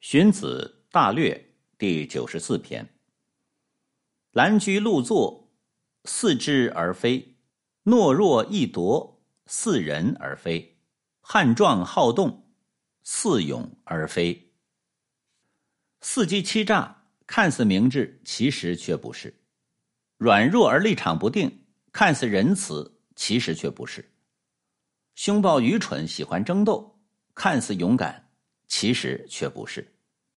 荀子《大略》第九十四篇：兰居陆坐，似之而非；懦弱易夺，似人而非；悍壮好动，似勇而非。伺机欺诈，看似明智，其实却不是；软弱而立场不定，看似仁慈，其实却不是；凶暴愚蠢，喜欢争斗，看似勇敢。其实却不是。